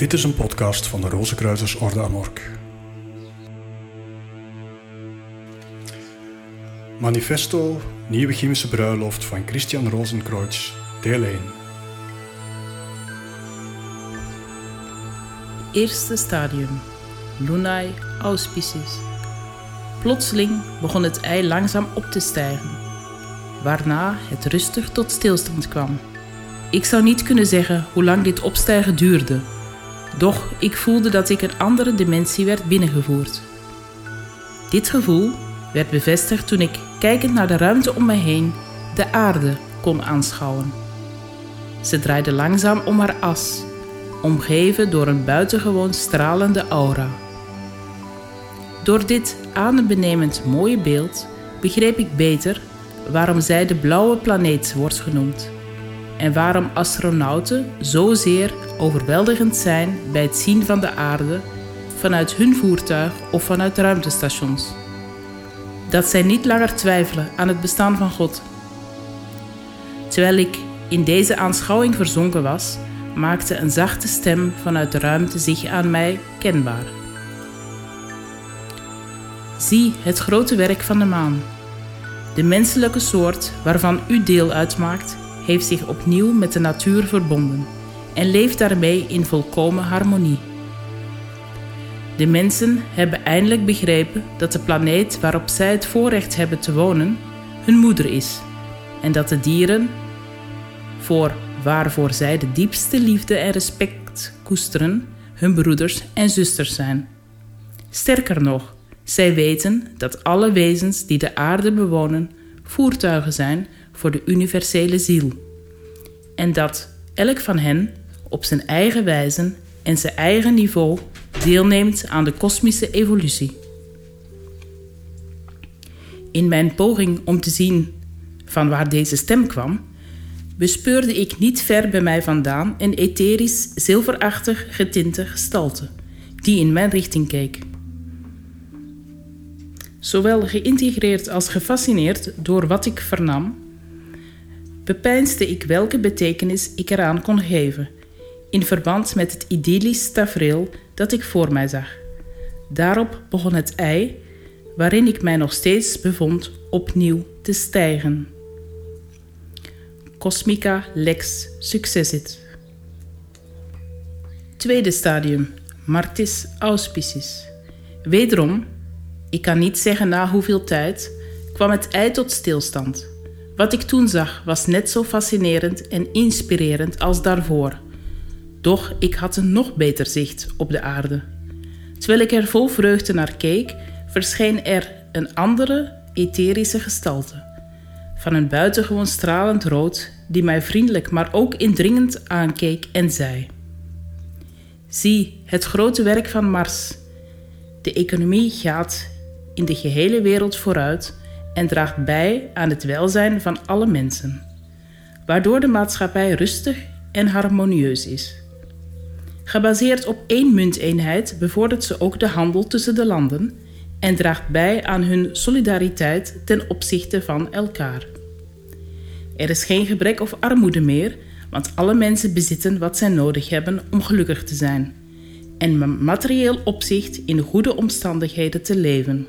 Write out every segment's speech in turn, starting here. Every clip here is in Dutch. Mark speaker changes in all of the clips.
Speaker 1: Dit is een podcast van de Rozenkruisers Orde Amork. Manifesto Nieuwe Chemische Bruiloft van Christian Rozenkreuz, deel 1.
Speaker 2: Eerste stadium. Lunae auspices. Plotseling begon het ei langzaam op te stijgen, waarna het rustig tot stilstand kwam. Ik zou niet kunnen zeggen hoe lang dit opstijgen duurde, doch ik voelde dat ik een andere dimensie werd binnengevoerd. Dit gevoel werd bevestigd toen ik, kijkend naar de ruimte om mij heen, de aarde kon aanschouwen. Ze draaide langzaam om haar as, omgeven door een buitengewoon stralende aura. Door dit adembenemend mooie beeld begreep ik beter waarom zij de blauwe planeet wordt genoemd en waarom astronauten zozeer overweldigend zijn bij het zien van de aarde vanuit hun voertuig of vanuit ruimtestations. Dat zij niet langer twijfelen aan het bestaan van God. Terwijl ik in deze aanschouwing verzonken was, maakte een zachte stem vanuit de ruimte zich aan mij kenbaar. Zie het grote werk van de maan. De menselijke soort waarvan u deel uitmaakt, heeft zich opnieuw met de natuur verbonden en leeft daarmee in volkomen harmonie. De mensen hebben eindelijk begrepen dat de planeet waarop zij het voorrecht hebben te wonen hun moeder is en dat de dieren, voor waarvoor zij de diepste liefde en respect koesteren, hun broeders en zusters zijn. Sterker nog, zij weten dat alle wezens die de aarde bewonen voertuigen zijn voor de universele ziel. En dat elk van hen op zijn eigen wijze en zijn eigen niveau deelneemt aan de kosmische evolutie. In mijn poging om te zien van waar deze stem kwam, bespeurde ik niet ver bij mij vandaan een etherisch, zilverachtig getinte gestalte, die in mijn richting keek. Zowel geïntegreerd als gefascineerd door wat ik vernam, bepeinsde ik welke betekenis ik eraan kon geven, in verband met het idyllisch tafereel dat ik voor mij zag. Daarop begon het ei, waarin ik mij nog steeds bevond, opnieuw te stijgen. Cosmica lex successit. Tweede stadium, Martis auspicis. Wederom, ik kan niet zeggen na hoeveel tijd, kwam het ei tot stilstand. Wat ik toen zag was net zo fascinerend en inspirerend als daarvoor. Doch ik had een nog beter zicht op de aarde. Terwijl ik er vol vreugde naar keek, verscheen er een andere, etherische gestalte. Van een buitengewoon stralend rood, die mij vriendelijk maar ook indringend aankeek en zei: Zie het grote werk van Mars. De economie gaat in de gehele wereld vooruit en draagt bij aan het welzijn van alle mensen, waardoor de maatschappij rustig en harmonieus is. Gebaseerd op één munteenheid bevordert ze ook de handel tussen de landen en draagt bij aan hun solidariteit ten opzichte van elkaar. Er is geen gebrek of armoede meer, want alle mensen bezitten wat zij nodig hebben om gelukkig te zijn en materieel opzicht in goede omstandigheden te leven.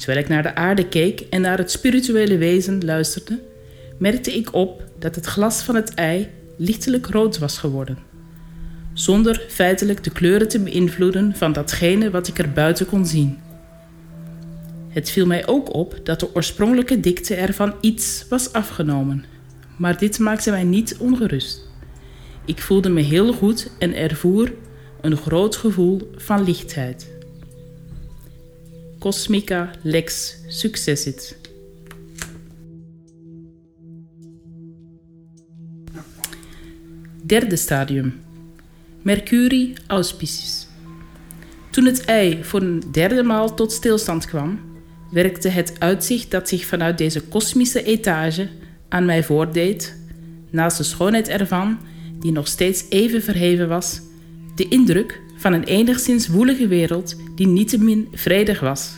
Speaker 2: Terwijl ik naar de aarde keek en naar het spirituele wezen luisterde, merkte ik op dat het glas van het ei lichtelijk rood was geworden, zonder feitelijk de kleuren te beïnvloeden van datgene wat ik er buiten kon zien. Het viel mij ook op dat de oorspronkelijke dikte ervan iets was afgenomen, maar dit maakte mij niet ongerust. Ik voelde me heel goed en ervoer een groot gevoel van lichtheid. Cosmica lex successit. Derde stadium. Mercurii auspices. Toen het ei voor een derde maal tot stilstand kwam, werkte het uitzicht dat zich vanuit deze kosmische etage aan mij voordeed, naast de schoonheid ervan, die nog steeds even verheven was, de indruk van een enigszins woelige wereld die niettemin vredig was.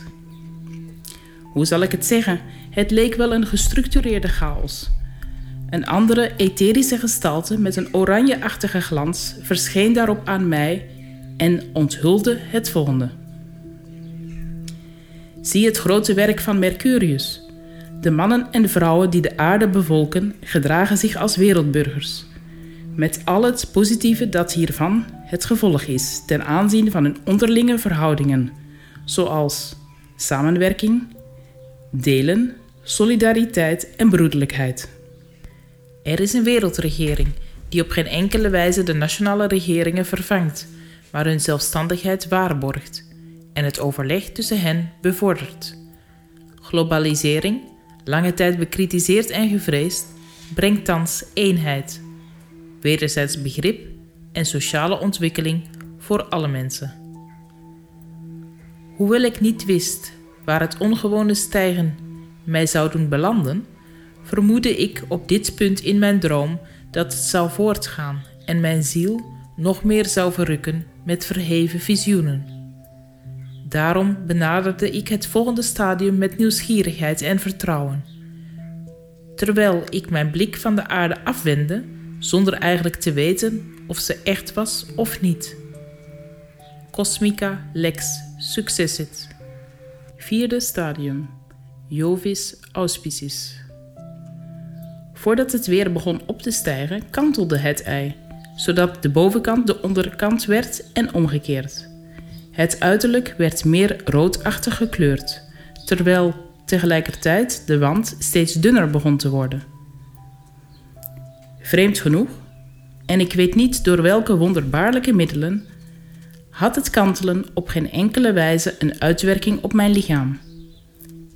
Speaker 2: Hoe zal ik het zeggen? Het leek wel een gestructureerde chaos. Een andere etherische gestalte met een oranjeachtige glans verscheen daarop aan mij en onthulde het volgende. Zie het grote werk van Mercurius. De mannen en vrouwen die de aarde bevolken gedragen zich als wereldburgers. Met al het positieve dat hiervan het gevolg is ten aanzien van hun onderlinge verhoudingen, zoals samenwerking, delen, solidariteit en broederlijkheid. Er is een wereldregering die op geen enkele wijze de nationale regeringen vervangt, maar hun zelfstandigheid waarborgt en het overleg tussen hen bevordert. Globalisering, lange tijd bekritiseerd en gevreesd, brengt thans eenheid, wederzijds begrip en sociale ontwikkeling voor alle mensen. Hoewel ik niet wist waar het ongewone stijgen mij zou doen belanden, vermoedde ik op dit punt in mijn droom dat het zou voortgaan en mijn ziel nog meer zou verrukken met verheven visioenen. Daarom benaderde ik het volgende stadium met nieuwsgierigheid en vertrouwen. Terwijl ik mijn blik van de aarde afwendde, zonder eigenlijk te weten of ze echt was of niet. Cosmica lex successit. Vierde stadium. Jovis auspicis. Voordat het weer begon op te stijgen, kantelde het ei, zodat de bovenkant de onderkant werd en omgekeerd. Het uiterlijk werd meer roodachtig gekleurd, terwijl tegelijkertijd de wand steeds dunner begon te worden. Vreemd genoeg, en ik weet niet door welke wonderbaarlijke middelen, had het kantelen op geen enkele wijze een uitwerking op mijn lichaam.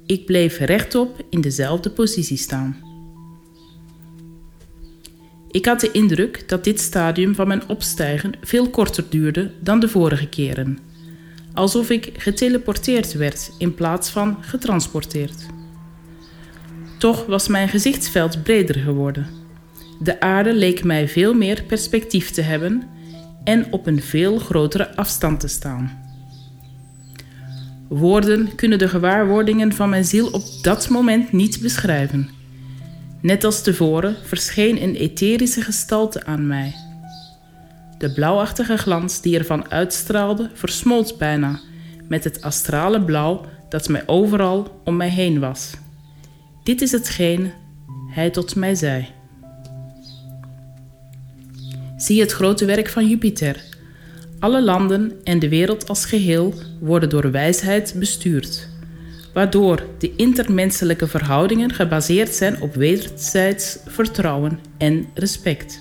Speaker 2: Ik bleef rechtop in dezelfde positie staan. Ik had de indruk dat dit stadium van mijn opstijgen veel korter duurde dan de vorige keren, alsof ik geteleporteerd werd in plaats van getransporteerd. Toch was mijn gezichtsveld breder geworden. De aarde leek mij veel meer perspectief te hebben en op een veel grotere afstand te staan. Woorden kunnen de gewaarwordingen van mijn ziel op dat moment niet beschrijven. Net als tevoren verscheen een etherische gestalte aan mij. De blauwachtige glans die ervan uitstraalde versmolt bijna met het astrale blauw dat mij overal om mij heen was. Dit is hetgeen hij tot mij zei. Zie het grote werk van Jupiter. Alle landen en de wereld als geheel worden door wijsheid bestuurd waardoor de intermenselijke verhoudingen gebaseerd zijn op wederzijds vertrouwen en respect.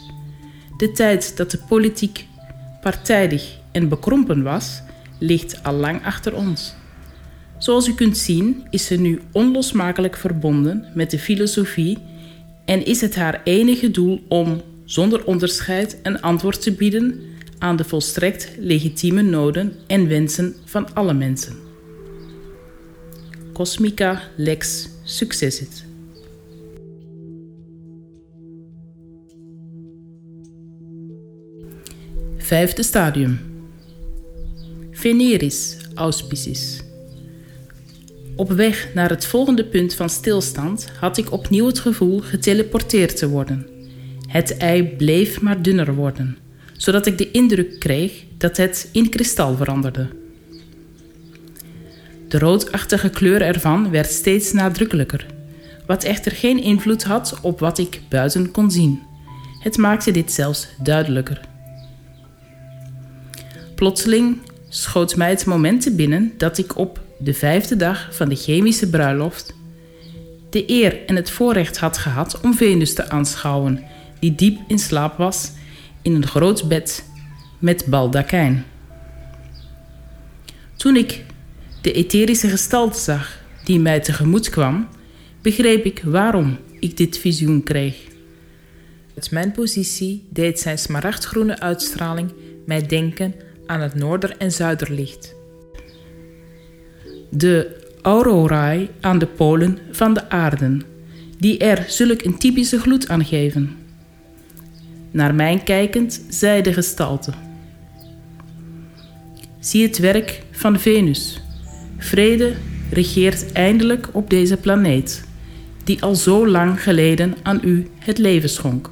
Speaker 2: De tijd dat de politiek partijdig en bekrompen was, ligt al lang achter ons. Zoals u kunt zien is ze nu onlosmakelijk verbonden met de filosofie en is het haar enige doel om, zonder onderscheid, een antwoord te bieden aan de volstrekt legitieme noden en wensen van alle mensen. Cosmica Lex Successit. Vijfde stadium. Veneris auspicis. Op weg naar het volgende punt van stilstand had ik opnieuw het gevoel geteleporteerd te worden. Het ei bleef maar dunner worden, zodat ik de indruk kreeg dat het in kristal veranderde. De roodachtige kleur ervan werd steeds nadrukkelijker, wat echter geen invloed had op wat ik buiten kon zien. Het maakte dit zelfs duidelijker. Plotseling schoot mij het moment te binnen dat ik op de vijfde dag van de chemische bruiloft de eer en het voorrecht had gehad om Venus te aanschouwen, die diep in slaap was in een groot bed met baldakijn. Toen ik de etherische gestalte zag die mij tegemoet kwam, begreep ik waarom ik dit visioen kreeg. Uit mijn positie deed zijn smaragdgroene uitstraling mij denken aan het noorder- en zuiderlicht. De aurorae aan de polen van de aarde, die er zulk een typische gloed aan geven. Naar mijn kijkend zei de gestalte. Zie het werk van Venus, Vrede regeert eindelijk op deze planeet. die al zo lang geleden aan u het leven schonk.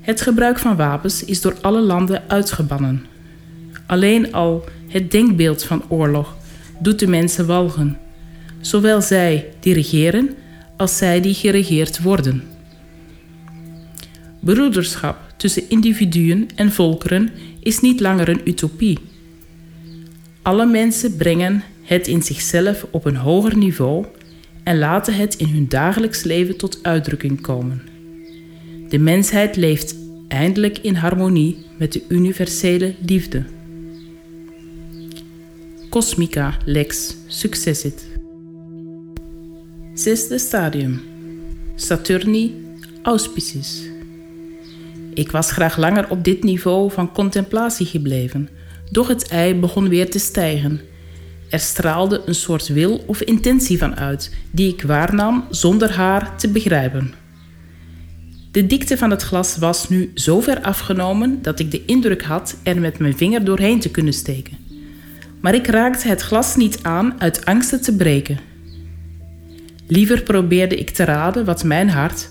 Speaker 2: Het gebruik van wapens is door alle landen uitgebannen. Alleen al het denkbeeld van oorlog doet de mensen walgen, zowel zij die regeren als zij die geregeerd worden. Broederschap tussen individuen en volkeren is niet langer een utopie. Alle mensen brengen het in zichzelf op een hoger niveau en laten het in hun dagelijks leven tot uitdrukking komen. De mensheid leeft eindelijk in harmonie met de universele liefde. Cosmica Lex Successit. Zesde stadium. Saturni Auspices. Ik was graag langer op dit niveau van contemplatie gebleven, doch het ei begon weer te stijgen. Er straalde een soort wil of intentie van uit, die ik waarnam zonder haar te begrijpen. De dikte van het glas was nu zo ver afgenomen dat ik de indruk had er met mijn vinger doorheen te kunnen steken. Maar ik raakte het glas niet aan uit angst het te breken. Liever probeerde ik te raden wat mijn hart,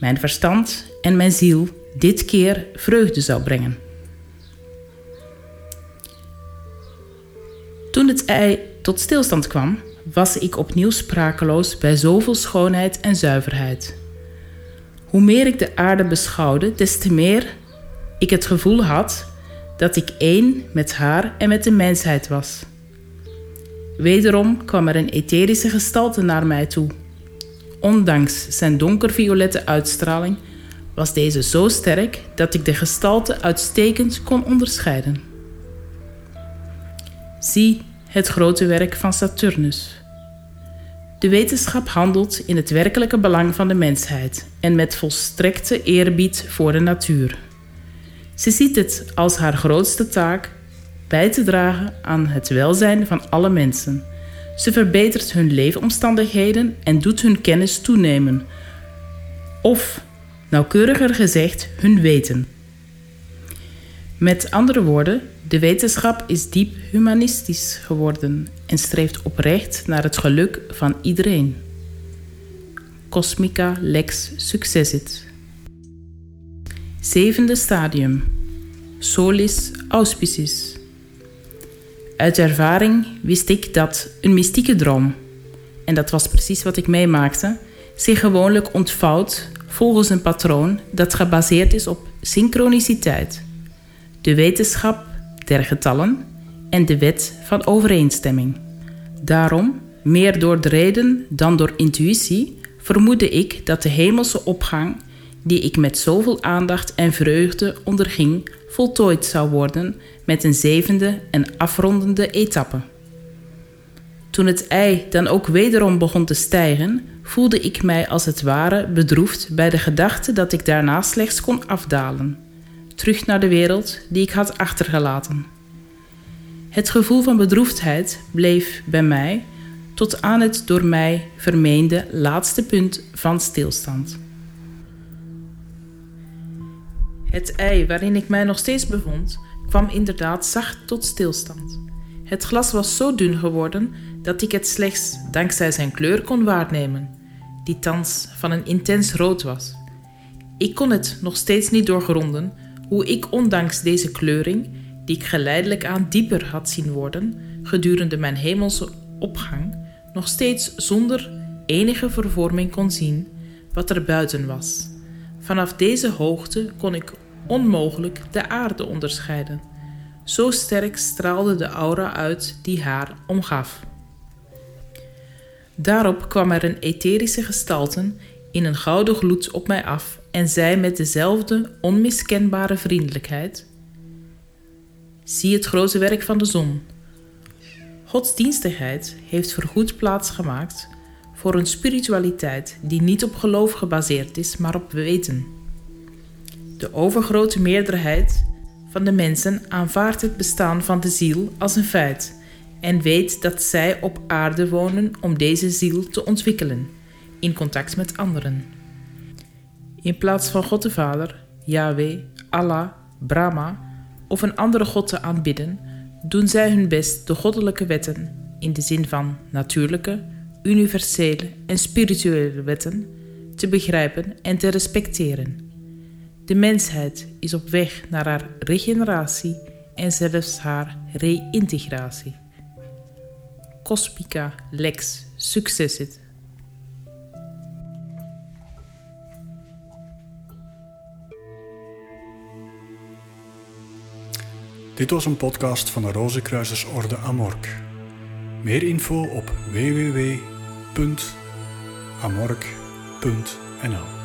Speaker 2: mijn verstand en mijn ziel dit keer vreugde zou brengen. Toen het ei tot stilstand kwam, was ik opnieuw sprakeloos bij zoveel schoonheid en zuiverheid. Hoe meer ik de aarde beschouwde, des te meer ik het gevoel had dat ik één met haar en met de mensheid was. Wederom kwam er een etherische gestalte naar mij toe. Ondanks zijn donkerviolette uitstraling was deze zo sterk dat ik de gestalte uitstekend kon onderscheiden. Zie het grote werk van Saturnus. De wetenschap handelt in het werkelijke belang van de mensheid en met volstrekte eerbied voor de natuur. Ze ziet het als haar grootste taak bij te dragen aan het welzijn van alle mensen. Ze verbetert hun leefomstandigheden en doet hun kennis toenemen. Of, nauwkeuriger gezegd, hun weten. Met andere woorden, de wetenschap is diep humanistisch geworden en streeft oprecht naar het geluk van iedereen. Cosmica lex successit. Zevende stadium. Solis auspicis. Uit ervaring wist ik dat een mystieke droom, en dat was precies wat ik meemaakte, zich gewoonlijk ontvouwt volgens een patroon dat gebaseerd is op synchroniciteit, de wetenschap der getallen en de wet van overeenstemming. Daarom, meer door de reden dan door intuïtie, vermoedde ik dat de hemelse opgang, die ik met zoveel aandacht en vreugde onderging, voltooid zou worden met een zevende en afrondende etappe. Toen het ei dan ook wederom begon te stijgen, voelde ik mij als het ware bedroefd bij de gedachte dat ik daarna slechts kon afdalen, terug naar de wereld die ik had achtergelaten. Het gevoel van bedroefdheid bleef bij mij tot aan het door mij vermeende laatste punt van stilstand. Het ei waarin ik mij nog steeds bevond, kwam inderdaad zacht tot stilstand. Het glas was zo dun geworden dat ik het slechts dankzij zijn kleur kon waarnemen, die thans van een intens rood was. Ik kon het nog steeds niet doorgronden hoe ik ondanks deze kleuring, die ik geleidelijk aan dieper had zien worden gedurende mijn hemelse opgang, nog steeds zonder enige vervorming kon zien wat er buiten was. Vanaf deze hoogte kon ik onmogelijk de aarde onderscheiden. Zo sterk straalde de aura uit die haar omgaf. Daarop kwam er een etherische gestalte in een gouden gloed op mij af en zei met dezelfde onmiskenbare vriendelijkheid: Zie het grote werk van de zon. Godsdienstigheid heeft vergoed plaats gemaakt voor een spiritualiteit die niet op geloof gebaseerd is, maar op weten. De overgrote meerderheid van de mensen aanvaardt het bestaan van de ziel als een feit en weet dat zij op aarde wonen om deze ziel te ontwikkelen in contact met anderen. In plaats van God de Vader, Yahweh, Allah, Brahma of een andere God te aanbidden, doen zij hun best de goddelijke wetten in de zin van natuurlijke, universele en spirituele wetten te begrijpen en te respecteren. De mensheid is op weg naar haar regeneratie en zelfs haar reïntegratie. Cospica Lex Successit.
Speaker 1: Dit was een podcast van de Rozenkruisersorde Amork. Meer info op www.amork.nl